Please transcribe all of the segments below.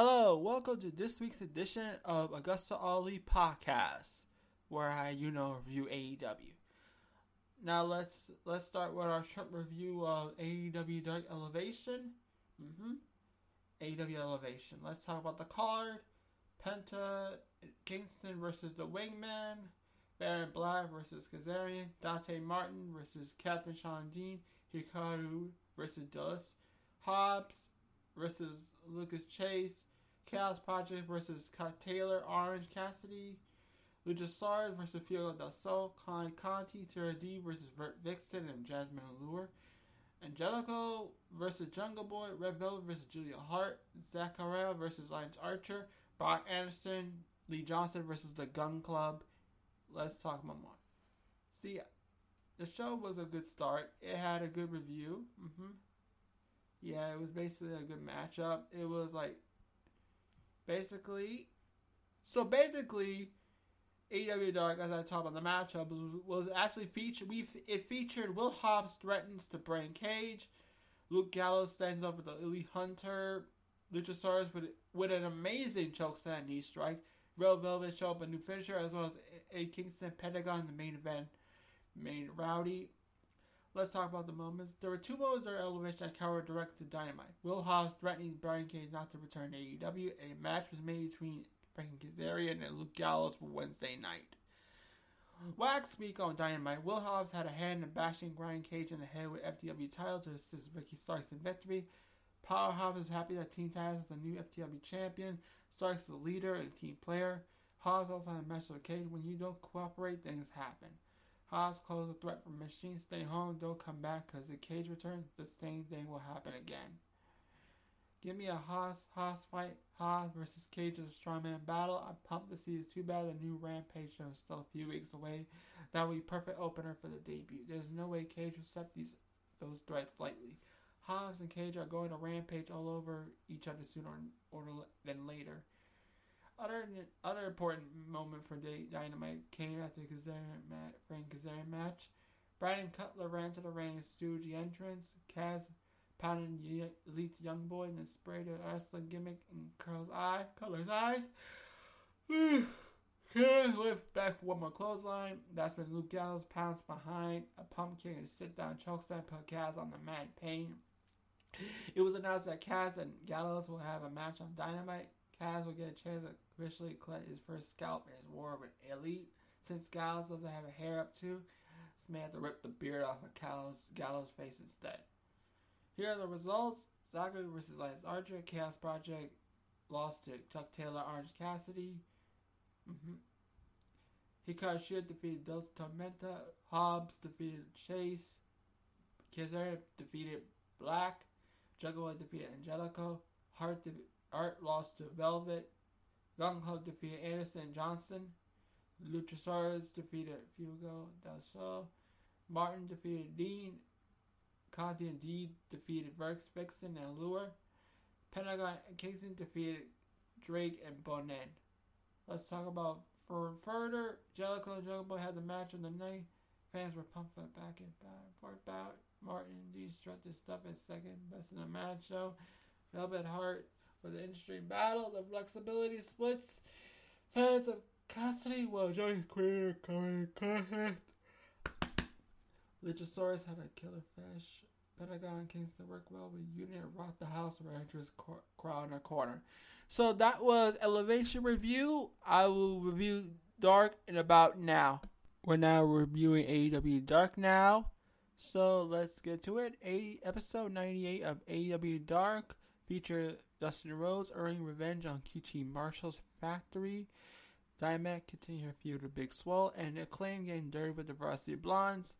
Hello, welcome to this week's edition of Augusta Ali Podcast, where I, you know, review AEW. Now let's let's start with our short review of AEW Dark Elevation. Mm-hmm. AEW Elevation. Let's talk about the card. Penta Kingston versus the Wingman. Baron Black versus Kazarian. Dante Martin versus Captain Shawn Dean. Hikaru versus Dulles. Hobbs versus Lucas Chase. Chaos Project versus Taylor Orange Cassidy. Luchasaurus versus Field del Sol. Kai Conti. Tara D versus Bert Vixen and Jazmin Allure. Angelico versus Jungle Boy. Red Velvet versus Julia Hart. Zachariah versus Lance Archer. Brock Anderson. Lee Johnson versus the Gun Club. Let's talk about more. See, the show was a good start. It had a good review. Mm-hmm. Yeah, it was basically a good matchup. It was like basically. So basically, AEW Dark, as I talked about the matchup, was, actually featured. We it featured Will Hobbs threatens to Brian Cage. Luke Gallows stands up with the Elite Hunter. Luchasaurus with with an amazing choke chokeslam knee strike. Red Velvet show up a new finisher as well as a Kingston Pentagon the main event. Main Rowdy. Let's talk about the moments. There were two moments during Elevation that covered direct to Dynamite. Will Hobbs threatening Brian Cage not to return to AEW. A match was made between Frank Kazarian and Luke Gallows for Wednesday night. Wax week on Dynamite, Will Hobbs had a hand in bashing Brian Cage in the head with FTW title to assist Ricky Starks in victory. Powerhouse is happy that Team Taz is the new FTW champion. Starks is the leader and team player. Hobbs also had a match with Cage. When you don't cooperate, things happen. Hobbs closed a threat from Machine. Stay home, don't come back, because the Cage returns, the same thing will happen again. Give me a Haas Haas fight. Haas versus Cage is a strongman battle. I'm pumped to see. It's too bad the new Rampage show is still a few weeks away. That would be perfect opener for the debut. There's no way Cage will accept these those threats lightly. Hobbs and Cage are going to rampage all over each other sooner or than later. Other other important moment for Dynamite came after Kazarian match, Frank Kazarian match. Brandon Cutler ran to the ring stewed the entrance. Kaz pounded Elite's young boy and sprayed a wrestling gimmick in Curl's eye, Cutler's eyes. Kaz whipped back for one more clothesline. That's when Luke Gallows pounced behind a pumpkin and sit down chokeslam put Kaz on the mat in pain. It was announced that Kaz and Gallows will have a match on Dynamite. Kaz will get a chance to officially collect his first scalp in his war with Elite. Since Gallows doesn't have a hair up too, this may have to rip the beard off of Gallows, Gallows' face instead. Here are the results. Zachary versus Lance Archer. Chaos Project lost to Chuck Taylor, Orange Cassidy. Mm-hmm. Hikaru Shida defeated Dos Tormenta. Hobbs defeated Chase. Kazarian defeated Black. Juggalo defeated Angelico. Hart, de- Art lost to Velvet. Gun Club defeated Anderson Johnson. Luchasaurus defeated Fuego Del Sol. Martin defeated Dean. Conti and D defeated Rex Vixen and Lure. Pentagon and Kingston defeated Drake and Bonin. Let's talk about for further. Jellicoe and Jungle Boy had the match of the night. Fans were pumped back and forth about Martin and D struck this stuff at second best in the match show. Velvet Hart with the industry battle, the flexibility splits. Fans of Cassidy will join queer coming contest. Luchasaurus had a killer flash. Pentagon Kingston work well with Union rock the house where enters crowd in a corner. So that was Elevation Review. I will review Dark in about now. We're now reviewing AEW Dark now. So let's get to it. A episode 98 of AEW Dark feature Dustin Rhodes earning revenge on QT Marshall's factory. Diamond continue her feud with Big Swole and Acclaim getting dirty with the Varsity Blondes.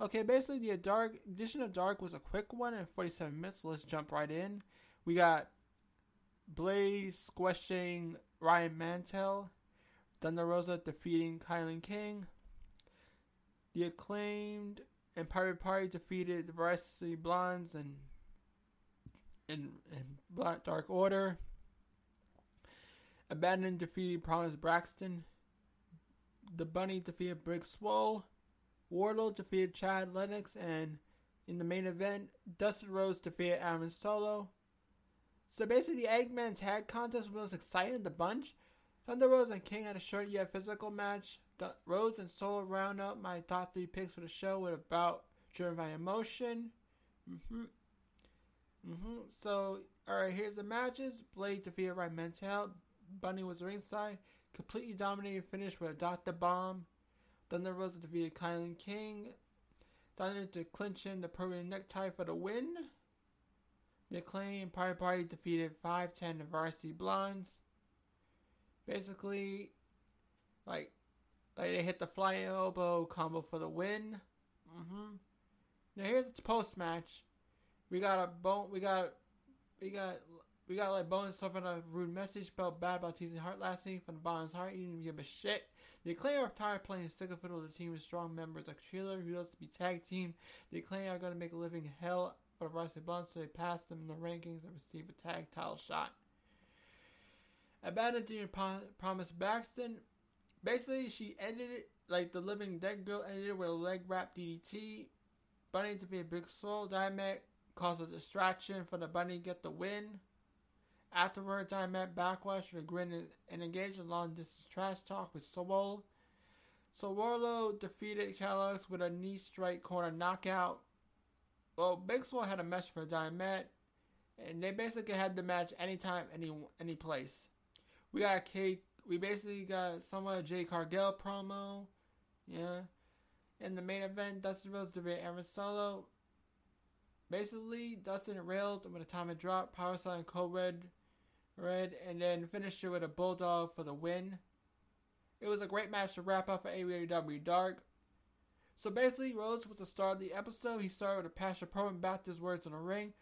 Okay, basically the dark edition of Dark was a quick one in 47 minutes. So let's jump right in. We got Blaze squashing Ryan Mantell, Thunder Rosa defeating KiLynn King. The acclaimed and Pirate Party defeated the Varsity Blondes and in, in Black Dark Order. Abadon defeated Promise Braxton. The Bunny defeated Big Swole. Wardlow defeated Chad Lennox, and in the main event, Dustin Rhodes defeated Aaron Solo. So basically, the Eggman tag contest was the most exciting of the bunch. Thunder Rosa and King had a short yet physical match. The Rose and Solo round up my top three picks for the show with about driven by emotion. Mm-hmm. Mm-hmm. So, alright, here's the matches. Blade defeated by Mental. Bunny was ringside. Completely dominated finish with a Dr. Bomb. Thunder Rosa defeated KiLynn King. Thunder to clinch in the permanent necktie for the win. The Acclaim Party Party defeated 510 the Varsity Blondes. Basically, like, like they hit the flying elbow combo for the win. Mm-hmm. Now here's the post match. We got a bone. We got, we got, we got like bonus stuff on a rude message felt bad about teasing Hart last week from the Bonds Heart. You didn't give a shit. The Acclaim are tired playing sick of fiddle. Of the team with strong members like Sheila, who loves to be tag team. The Acclaim are going to make a living hell for Varsity Blondes, so they pass them in the rankings and receive a tag title shot. Abandoned didn't promise Baxton. Basically, she ended it like the living dead girl ended it with a leg wrap DDT. Bunny to be a big soul. Diamond causes a distraction for the bunny to get the win. Afterward, Diamond backwash with a grin and engaged in long distance trash talk with. So Wardlow defeated Calix with a knee strike corner knockout. Well, Big Swole had a match for Diamond, and they basically had the match anytime, any any place. We got Kate. We basically got somewhat a Jade Cargill promo. Yeah. In the main event, Dustin Rhodes defeated Aaron Solo. Basically, Dustin railed with a atomic drop, power slam, code red, red, and then finished it with a bulldog for the win. It was a great match to wrap up for AEW Dark. So basically, Rhodes was the star of the episode. He started with a passion pro and backed his words in the ring.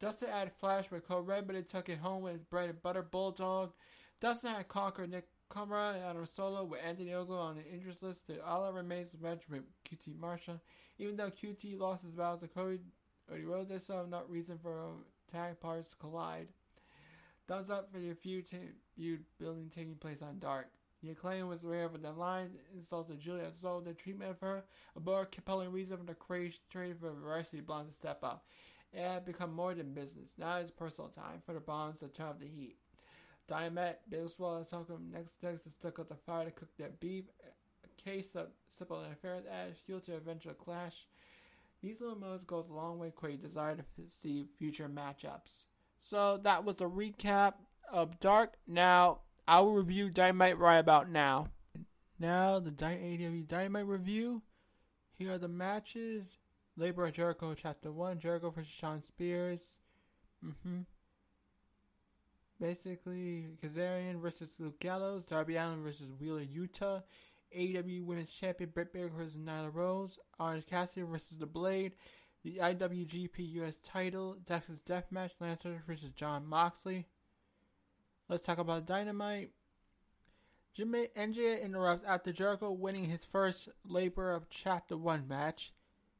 Dustin added Flash with Code Red, but he took it home with his bread and butter bulldog. Dustin had conquered Nick Kamara and Adam Solo with Anthony Ogo on the interest list. All that remains the match with QT Marshall. Even though QT lost his battles to Cody, Cody Rhodes, there's still not reason for tag parts to collide. Thumbs up for the feud, building taking place on Dark. The acclaim was aware of the line insults to Julia sold the treatment of her, a more compelling reason for the crazy trade for Varsity Blondes to step up. It had become more than business. Now it's personal time for the Bonds to turn up the heat. Diamond, Big and Talcum, next next to stuck up the fire to cook their beef. A case of simple interference ash, fuel to eventual clash. These little modes goes a long way for you desire to see future matchups. So that was a recap of Dark. Now I will review Dynamite right about now. Now the AEW Dynamite review. Here are the matches. Labor of Jericho Chapter 1, Jericho versus Shawn Spears. Mm-hmm. Basically, Kazarian versus Luke Gallows, Darby Allin versus Wheeler Yuta, AEW Women's Champion Britt Baker versus Nyla Rose, Orange Cassidy versus The Blade, the IWGP US title, Texas Deathmatch, Lance versus John Moxley. Let's talk about Dynamite. Jimmy NJ interrupts after Jericho winning his first Labor of Chapter 1 match.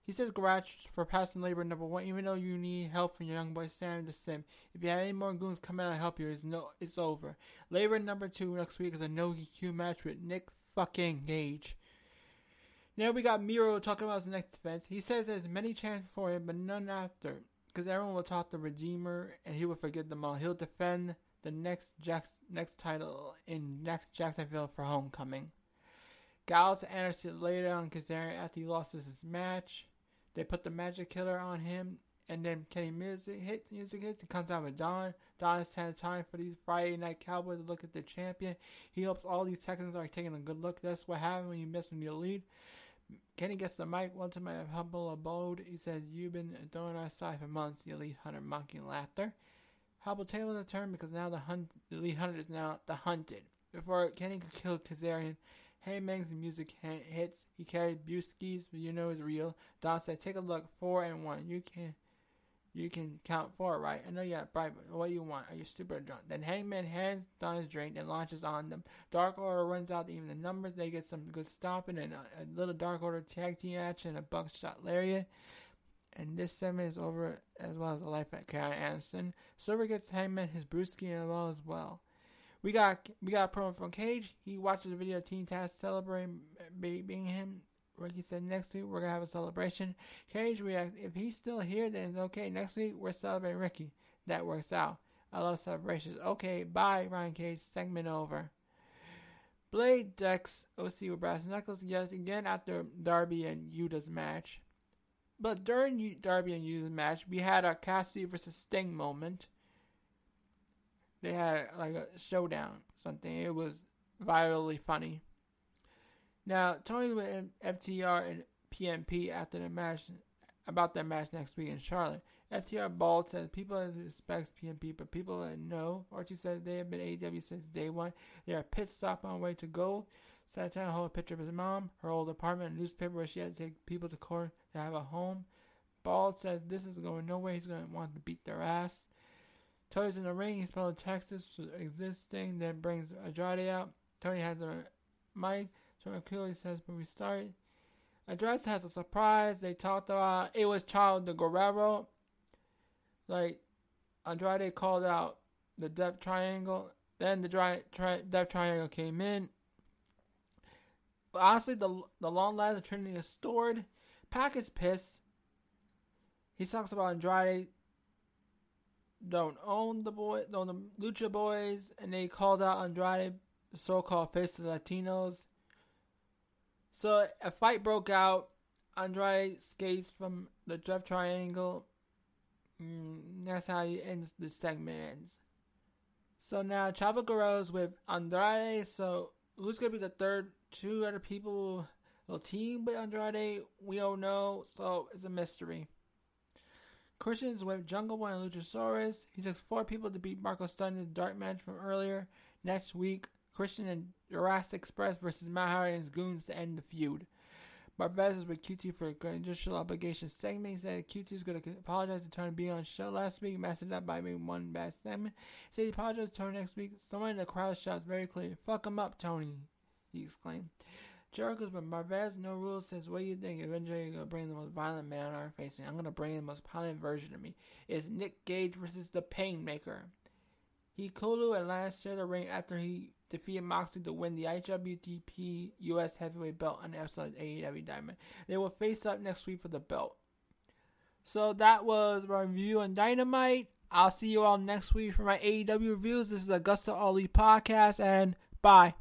He says garage for passing labor number one, even though you need help from your young boy Sam the Sim. If you have any more goons come out and help you, it's no it's over. Labor number two next week is a no DQ match with Nick fucking Gage. Now we got Miro talking about his next defense. He says there's many chances for him, but none after. Because everyone will talk the Redeemer and he will forget them all. He'll defend the next Jack's next title in next Jacksonville for homecoming. Gallows Anderson later on Kazarian after he lost his match. They put the magic killer on him, and then Kenny music hit music hits. He comes out with Don. Don has had time for these Friday night Cowboys to look at the champion. He hopes all these Texans are taking a good look. That's what happens when you miss when you lead. Kenny gets the mic once in my humble abode. He says, You've been throwing our side for months, the elite hunter mocking laughter. Hubble tables the turn because now the, hunt, the hunter is now the hunted. Before Kenny could kill Kazarian, Hangman's music hits. He carried Buski's, but you know it's real. Don said, "Take a look. Four and one. You can, you can count four, right? I know you got bright, but what you want? Are you stupid or drunk?" Then Hangman hands down his drink and launches on them. Dark Order runs out even the numbers. They get some good stopping and a, a little Dark Order tag team action, a buckshot lariat. And this segment is over as well as the life at Karl Anderson. Silver gets Hangman his brewski as well as well. We got we got a promo from Cage. He watches the video of Team Taz celebrating uh, being him. Ricky said next week we're gonna have a celebration. Cage reacts if he's still here then it's okay. Next week we're celebrating Ricky. That works out. I love celebrations. Okay, bye, Ryan Cage. Segment over. Blade decks OC with brass knuckles yet again after Darby and Yuta's match. But during Darby and Yuta's match, we had a Cassidy versus Sting moment. They had like a showdown, something. It was virally funny. Now, Tony with FTR and PMP after the match, about their match next week in Charlotte. FTR Bald says people respect PMP, but people that know. Archie said they have been AEW since day one. They are pit stop on the way to gold. Santana hold a picture of his mom, her old apartment, a newspaper where she had to take people to court to have a home. Bald says this is going nowhere. He's going to want to beat their ass. Tony's in the ring. He's spelling Texas existing. Then brings Andrade out. Tony has a mic. Tony clearly says when we start. Andrade has a surprise. They talked about it was Child the Guerrero. Like Andrade called out the Death Triangle. Then the dry, tri- Death Triangle came in. But honestly, the the long ladder Trinity is stored. Pac is pissed. He talks about Andrade don't own the boy, own the Lucha Bros, and they called out Andrade, so-called face of Latinos. So a fight broke out. Andrade skates from the Death Triangle. Mm, that's how he ends the segment. So now Chavo Guerrero's with Andrade. So who's gonna be the third two other people will team with Andrade? We don't know. So it's a mystery. Christian's with Jungle Boy and Luchasaurus. He took four people to beat Marko Stunt in the dark match from earlier. Next week, Christian and Jurassic Express versus Matt Hardy and his goons to end the feud. Marvez is with QT for a conditional obligation segment. He said QT is going to apologize to Tony being on show last week, messed it up by making one bad segment. He said he apologized to Tony next week. Someone in the crowd shouts very clearly, Fuck him up, Tony, he exclaimed. Jericho's but Marvez, no rules, says, What do you think? Eventually, you're going to bring the most violent man on our facing. I'm going to bring the most violent version of me. It's Nick Gage versus the Painmaker. Hikaru and last share the ring after he defeated Moxley to win the IWGP US Heavyweight Belt on episode AEW Diamond. They will face up next week for the belt. So that was my review on Dynamite. I'll see you all next week for my AEW reviews. This is Augusta Ali podcast, and bye.